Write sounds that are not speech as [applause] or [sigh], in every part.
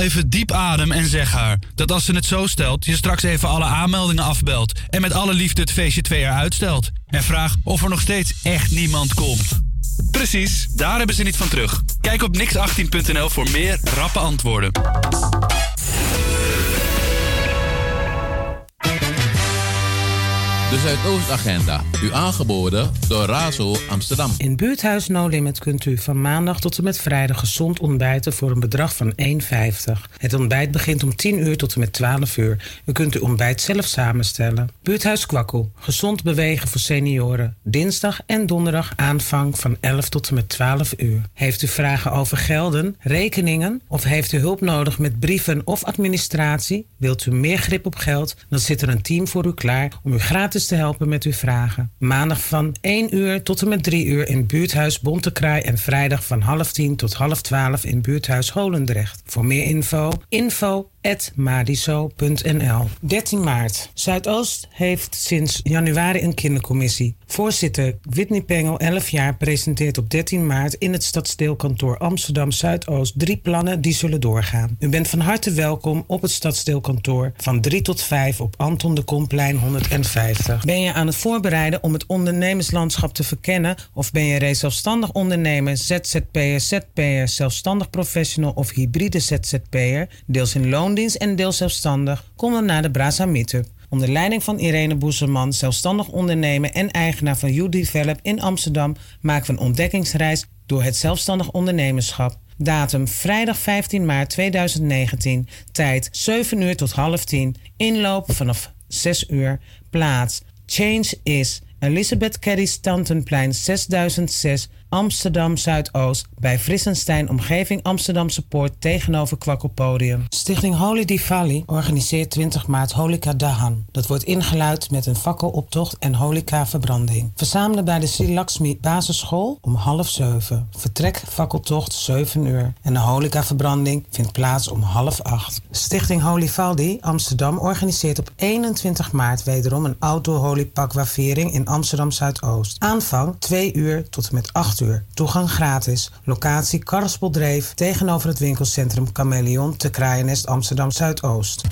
even diep adem en zeg haar dat als ze het zo stelt, je straks even alle aanmeldingen afbelt en met alle liefde het feestje twee jaar uitstelt. En vraag of er nog steeds echt niemand komt. Precies, daar hebben ze niet van terug. Kijk op nix18.nl voor meer rappe antwoorden. De Zuidoostagenda. U aangeboden door Razo Amsterdam. In buurthuis No Limit kunt u van maandag tot en met vrijdag gezond ontbijten voor een bedrag van 1,50. Het ontbijt begint om 10 uur tot en met 12 uur. U kunt uw ontbijt zelf samenstellen. Buurthuis Kwakkel. Gezond bewegen voor senioren. Dinsdag en donderdag aanvang van 11 tot en met 12 uur. Heeft u vragen over gelden, rekeningen of heeft u hulp nodig met brieven of administratie? Wilt u meer grip op geld? Dan zit er een team voor u klaar om u gratis te helpen met uw vragen. Maandag van 1 uur tot en met 3 uur in buurthuis Bontekraai en vrijdag van half 10 tot half 12 in buurthuis Holendrecht. Voor meer info, info madiso.nl 13 maart. Zuidoost heeft sinds januari een kindercommissie. Voorzitter Whitney Pengel, 11 jaar, presenteert op 13 maart in het stadsdeelkantoor Amsterdam Zuidoost drie plannen die zullen doorgaan. U bent van harte welkom op het stadsdeelkantoor van 3 tot 5 op Anton de Komplein 150. Ben je aan het voorbereiden om het ondernemerslandschap te verkennen of ben je reeds zelfstandig ondernemer, ZZP'er, ZP'er, zelfstandig professional of hybride ZZP'er, deels in loon loondienst en deels zelfstandig, kom dan naar de Brasa Meetup. Onder leiding van Irene Boeserman, zelfstandig ondernemer en eigenaar van You Develop in Amsterdam, maken we een ontdekkingsreis door het zelfstandig ondernemerschap. Datum vrijdag 15 maart 2019. Tijd 7 uur tot half 10. Inloop vanaf 6 uur. Plaats Change is Elizabeth Carey Stantonplein 6006 Amsterdam Zuidoost bij Frissenstein Omgeving Amsterdamse Poort tegenover Kwakkelpodium. Stichting Holy Diwali organiseert 20 maart Holika Dahan. Dat wordt ingeluid met een fakkeloptocht en holika verbranding. Verzamelen bij de Sri Lakshmi basisschool om half zeven. Vertrek fakkeltocht 7 uur. En de holika verbranding vindt plaats om half acht. Stichting Holy Valdi Amsterdam organiseert op 21 maart wederom een outdoor holy pakwa-viering in Amsterdam Zuidoost. Aanvang 2 uur tot en met 8 Toegang gratis. Locatie Karrespoldreef tegenover het winkelcentrum Chameleon te Kraaiennest Amsterdam Zuidoost.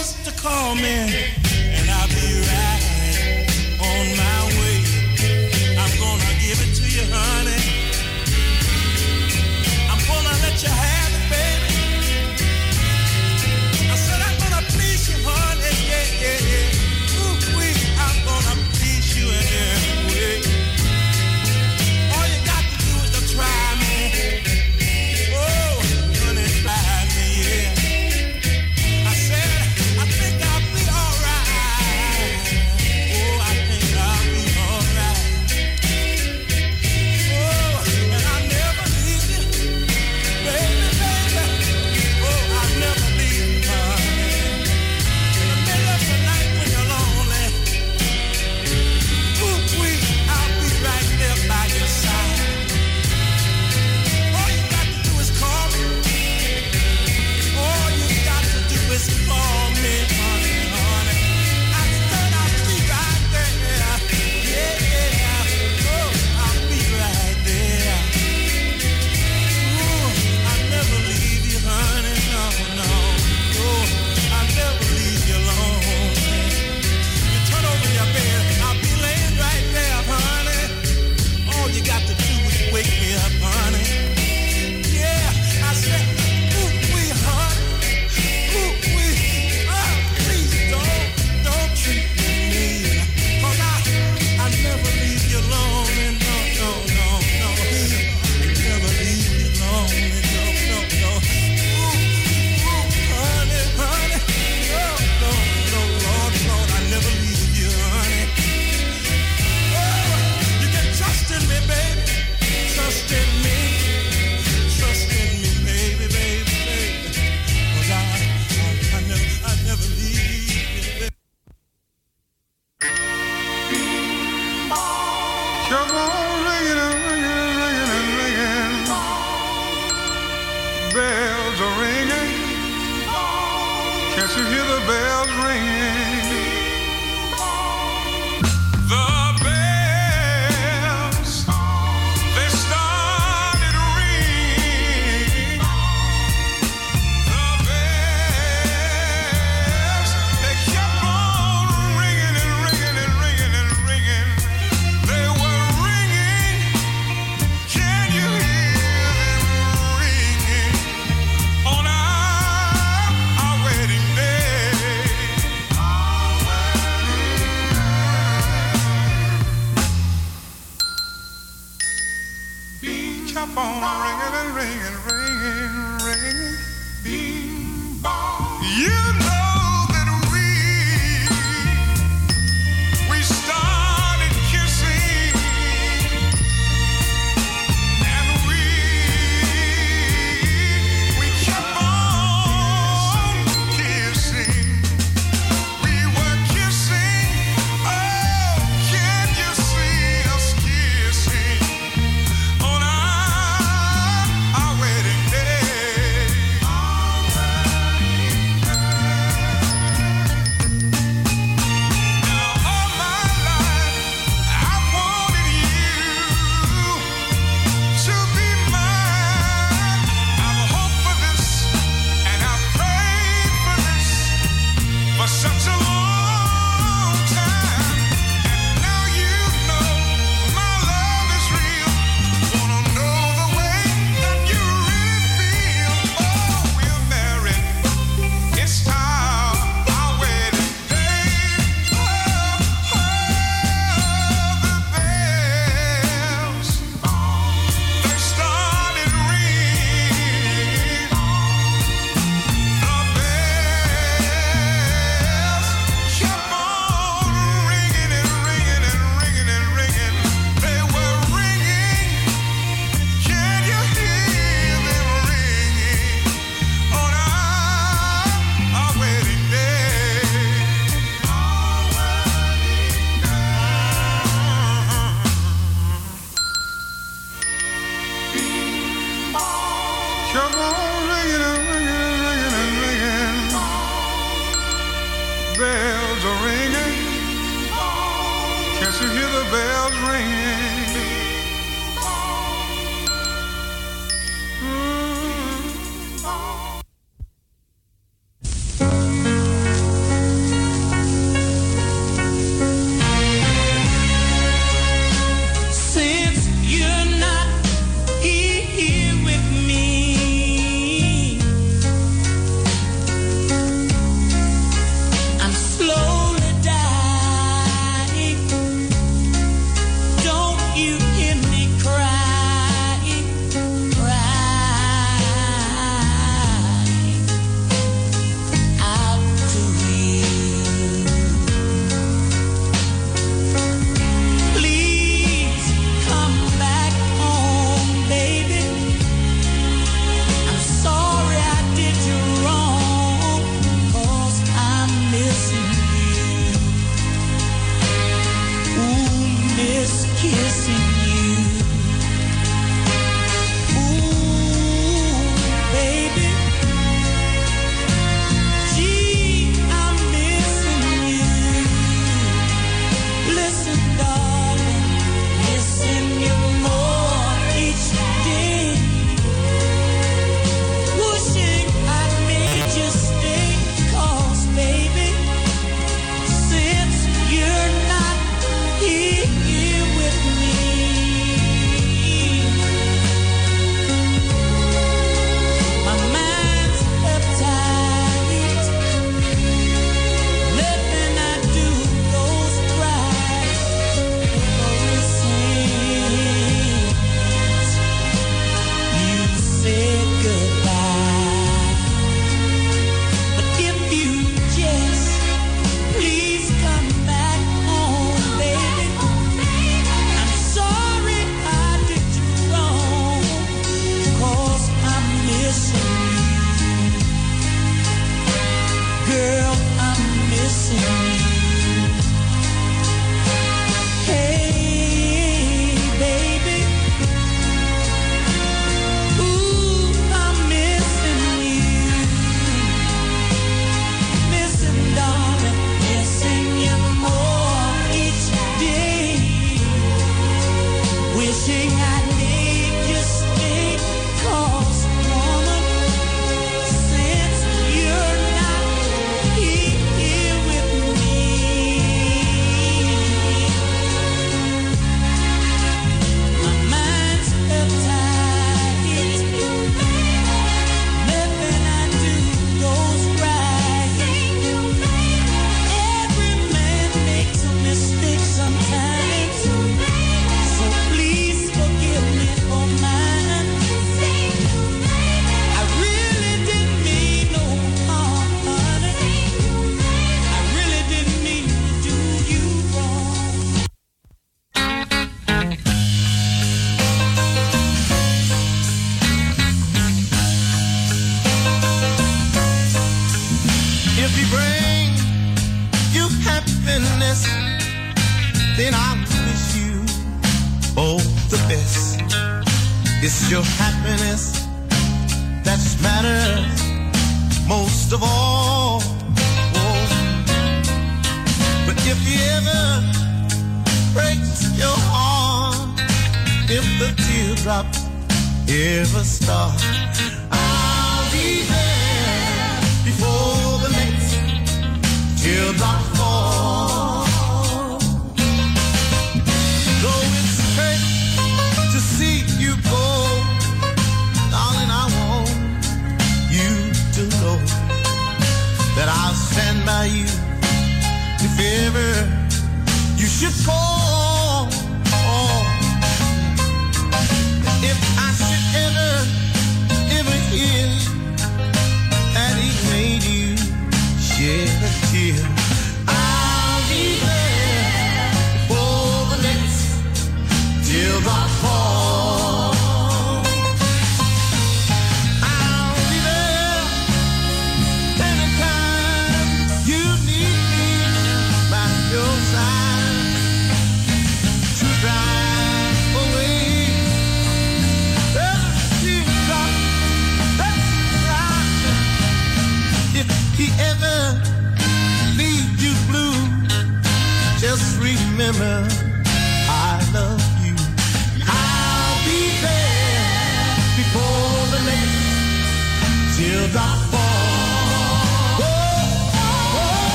just to call me, and I'll be right.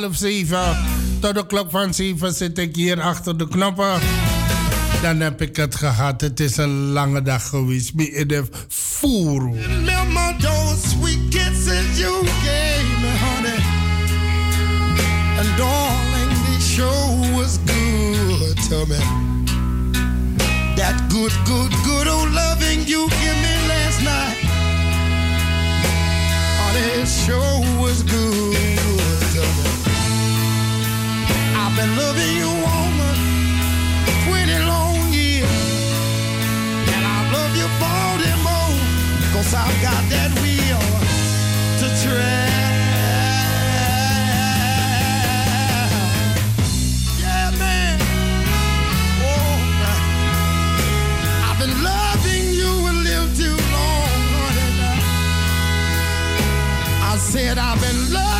half zeven tot de klok van zeven zit ik hier achter de knoppen. Dan heb ik het gehad. Het is een lange dag geweest. in de voer. Tell me that good, good, good old loving you gave me last night. Oh, this show was good. loving you, woman, 20 long years. And I love you 40 more, cause I've got that wheel to. Yeah, man. Oh, I've been loving you too long. I said I've been loving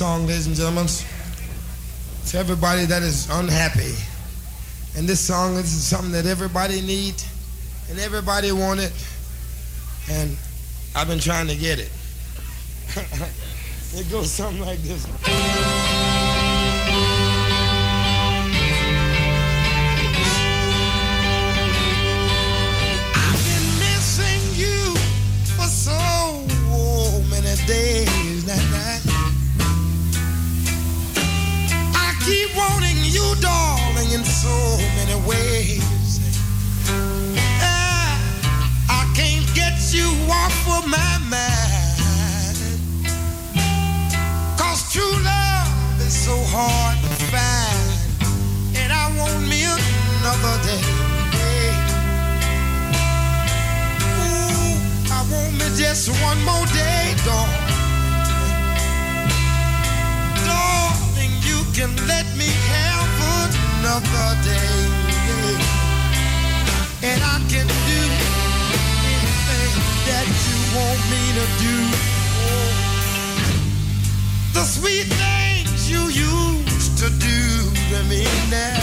song, ladies and gentlemen, to everybody that is unhappy. And this song this is something that everybody needs and everybody want it. And I've been trying to get it. [laughs] it goes something like this. One more day, darling. Darling, you can let me have another day. And I can do anything that you want me to do. The sweet things you used to do to me now.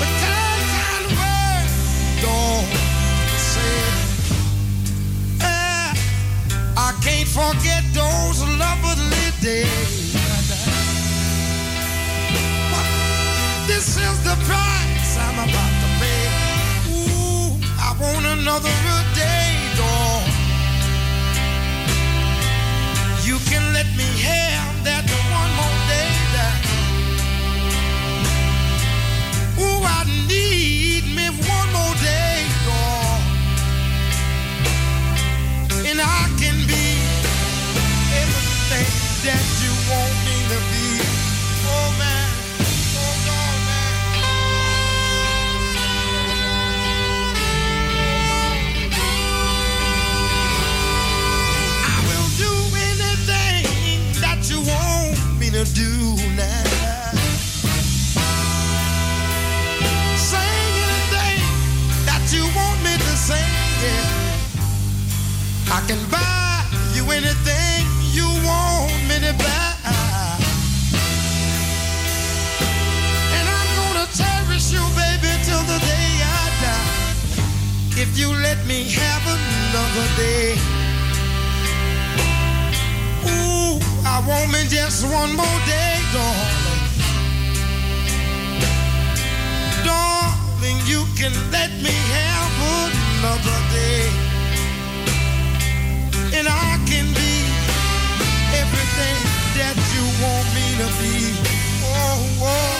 The kind, kind words don't forget those lovely days. This is the price I'm about to pay. Ooh, I want another day, dog. You can let me have that one more day. That, ooh, I need me one can buy you anything you want me to buy. And I'm gonna cherish you, baby, till the day I die. If you let me have another day. Ooh, I want me just one more day, darling. Darling, you can let me have another day. And I can be everything that you want me to be. Oh, oh.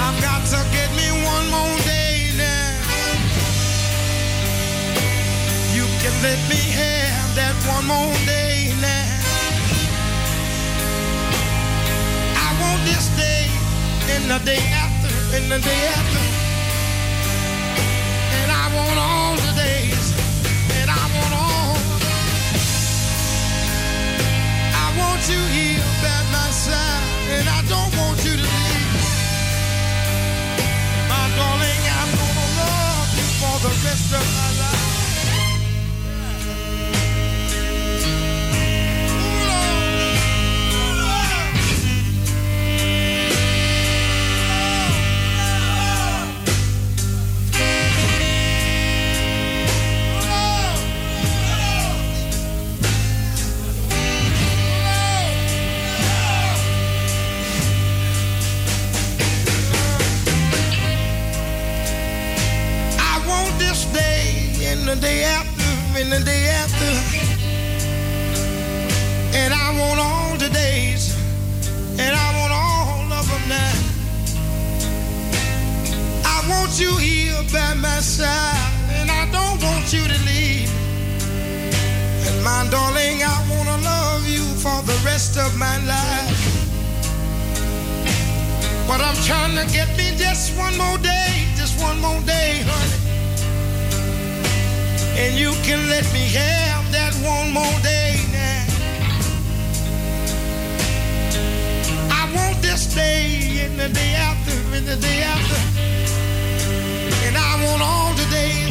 I've got to get me one more day now. You can let me have that one more day now. I want this day and the day after and the day after. And I want all you here by my side. And I don't want you to leave. My darling, I'm gonna love you for the rest of my by my side and I don't want you to leave. And my darling, I want to love you for the rest of my life. But I'm trying to get me just one more day, just one more day, honey. And you can let me have that one more day now. I want this day and the day after and the day after. And I want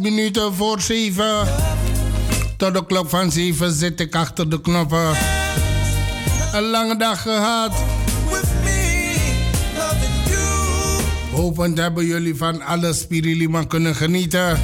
minuten voor zeven. Tot de klok van zeven zit ik achter de knoppen. Een lange dag gehad. Hopend hebben jullie van alle spirulima kunnen genieten.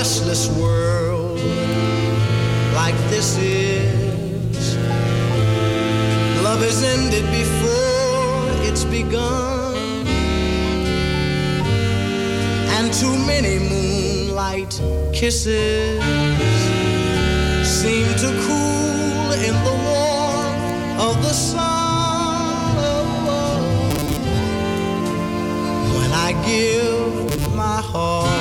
restless world like this is. Love has ended before it's begun, and too many moonlight kisses seem to cool in the warmth of the sun. When I give my heart.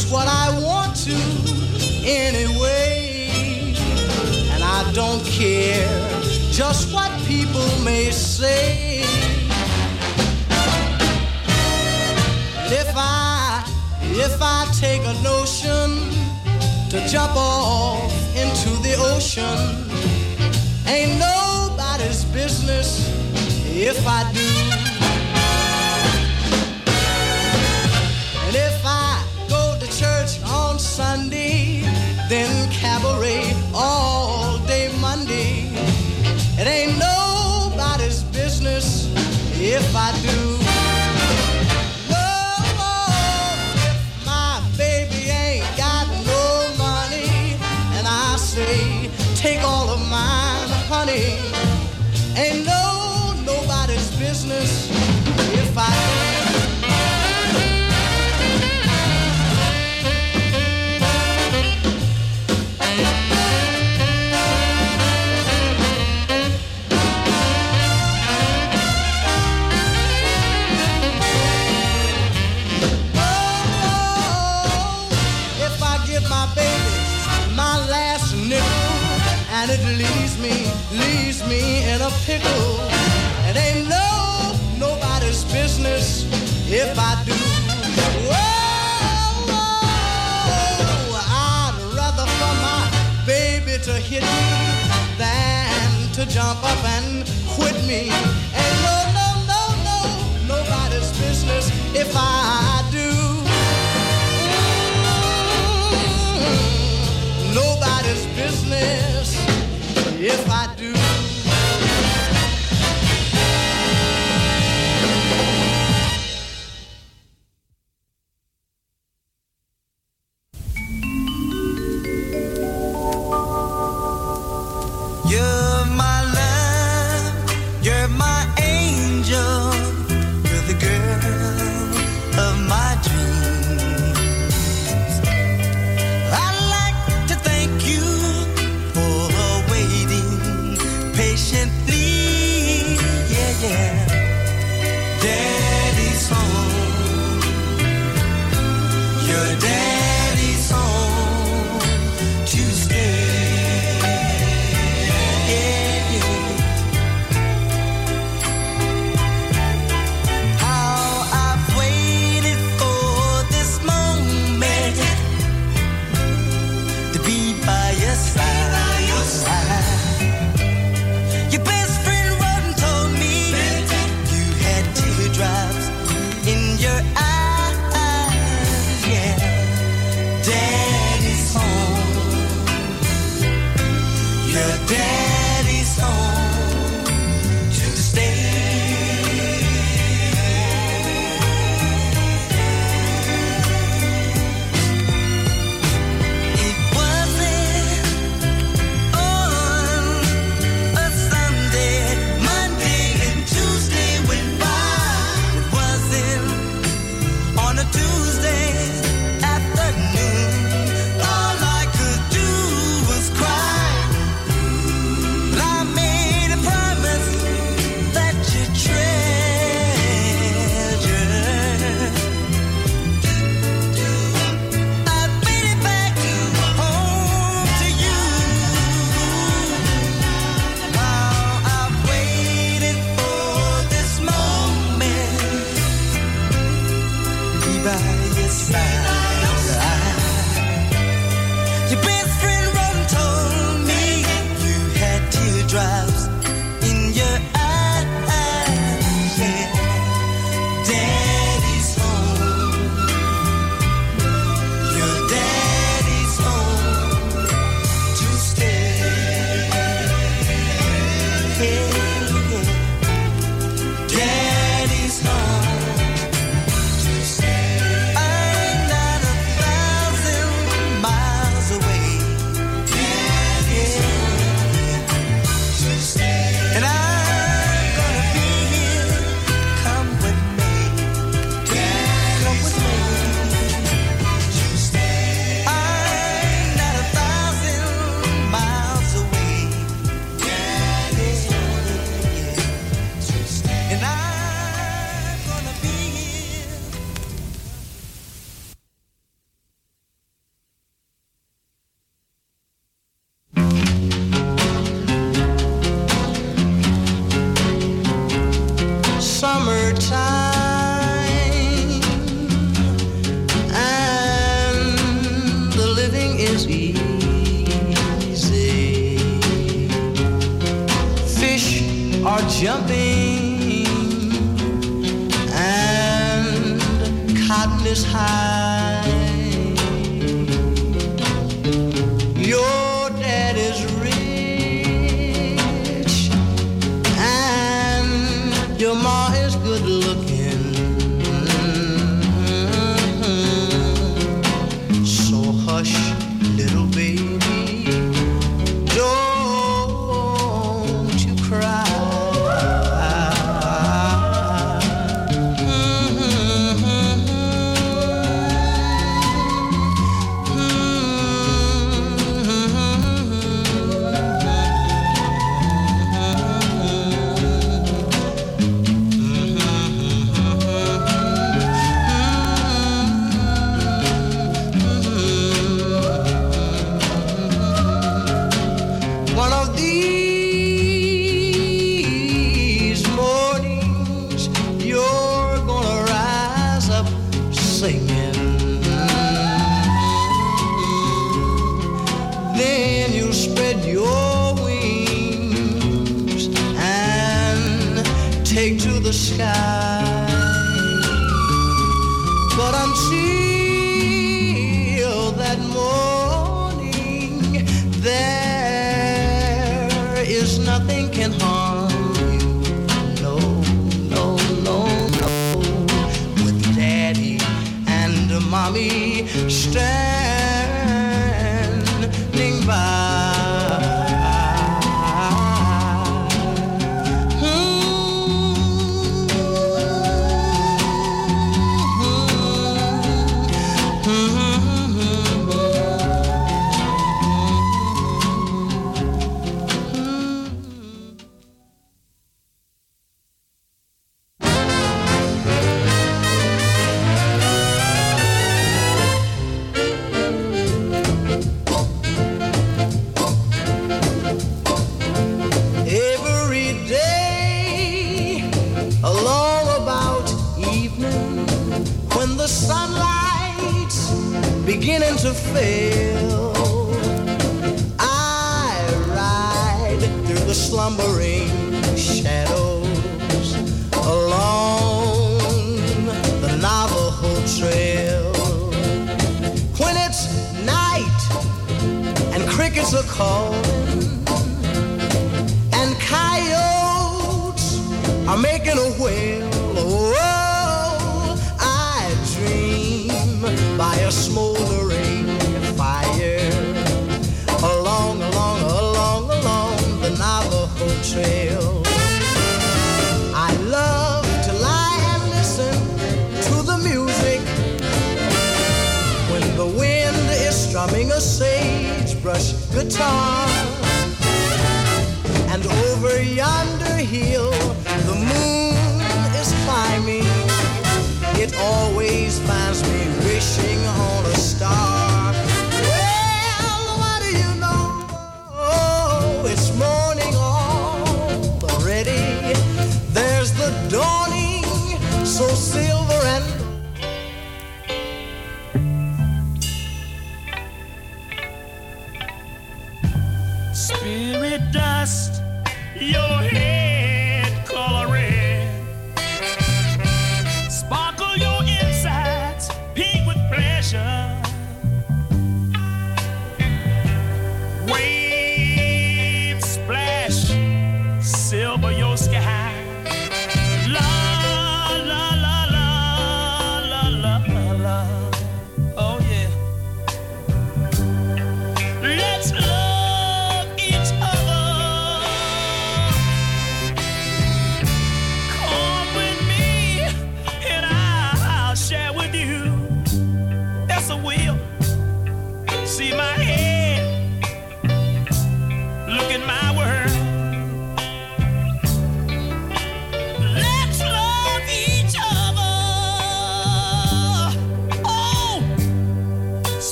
just what I want to anyway. And I don't care just what people may say. If I, if I take a notion to jump off into the ocean, ain't nobody's business if I do. all. me.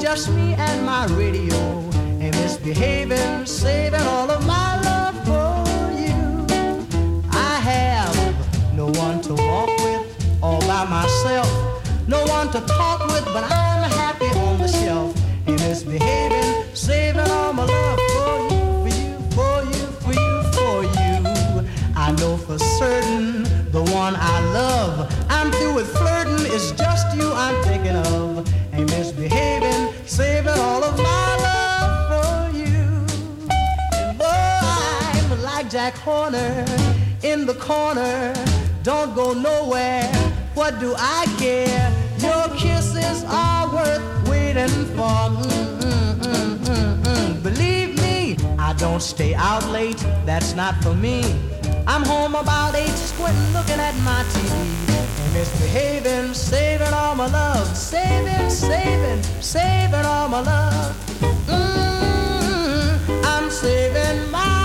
Just me and my radio. And misbehaving, saving all of my love for you. I have no one to walk with all by myself. No one to talk with, but I'm happy on the shelf. Ain't misbehaving, saving all my love for you, for you, for you, for you, for you. I know for certain the one I love. I'm through with flirting, it's just you I'm thinking of. And misbehaving, corner, in the corner, don't go nowhere. What do I care? Your kisses are worth waiting for. Mm mm, mm, mm, mm, Believe me, I don't stay out late, that's not for me. I'm home about eight, squinting, looking at my TV. Misbehaving, saving all my love, saving, saving, saving all my love. Mm, I'm saving my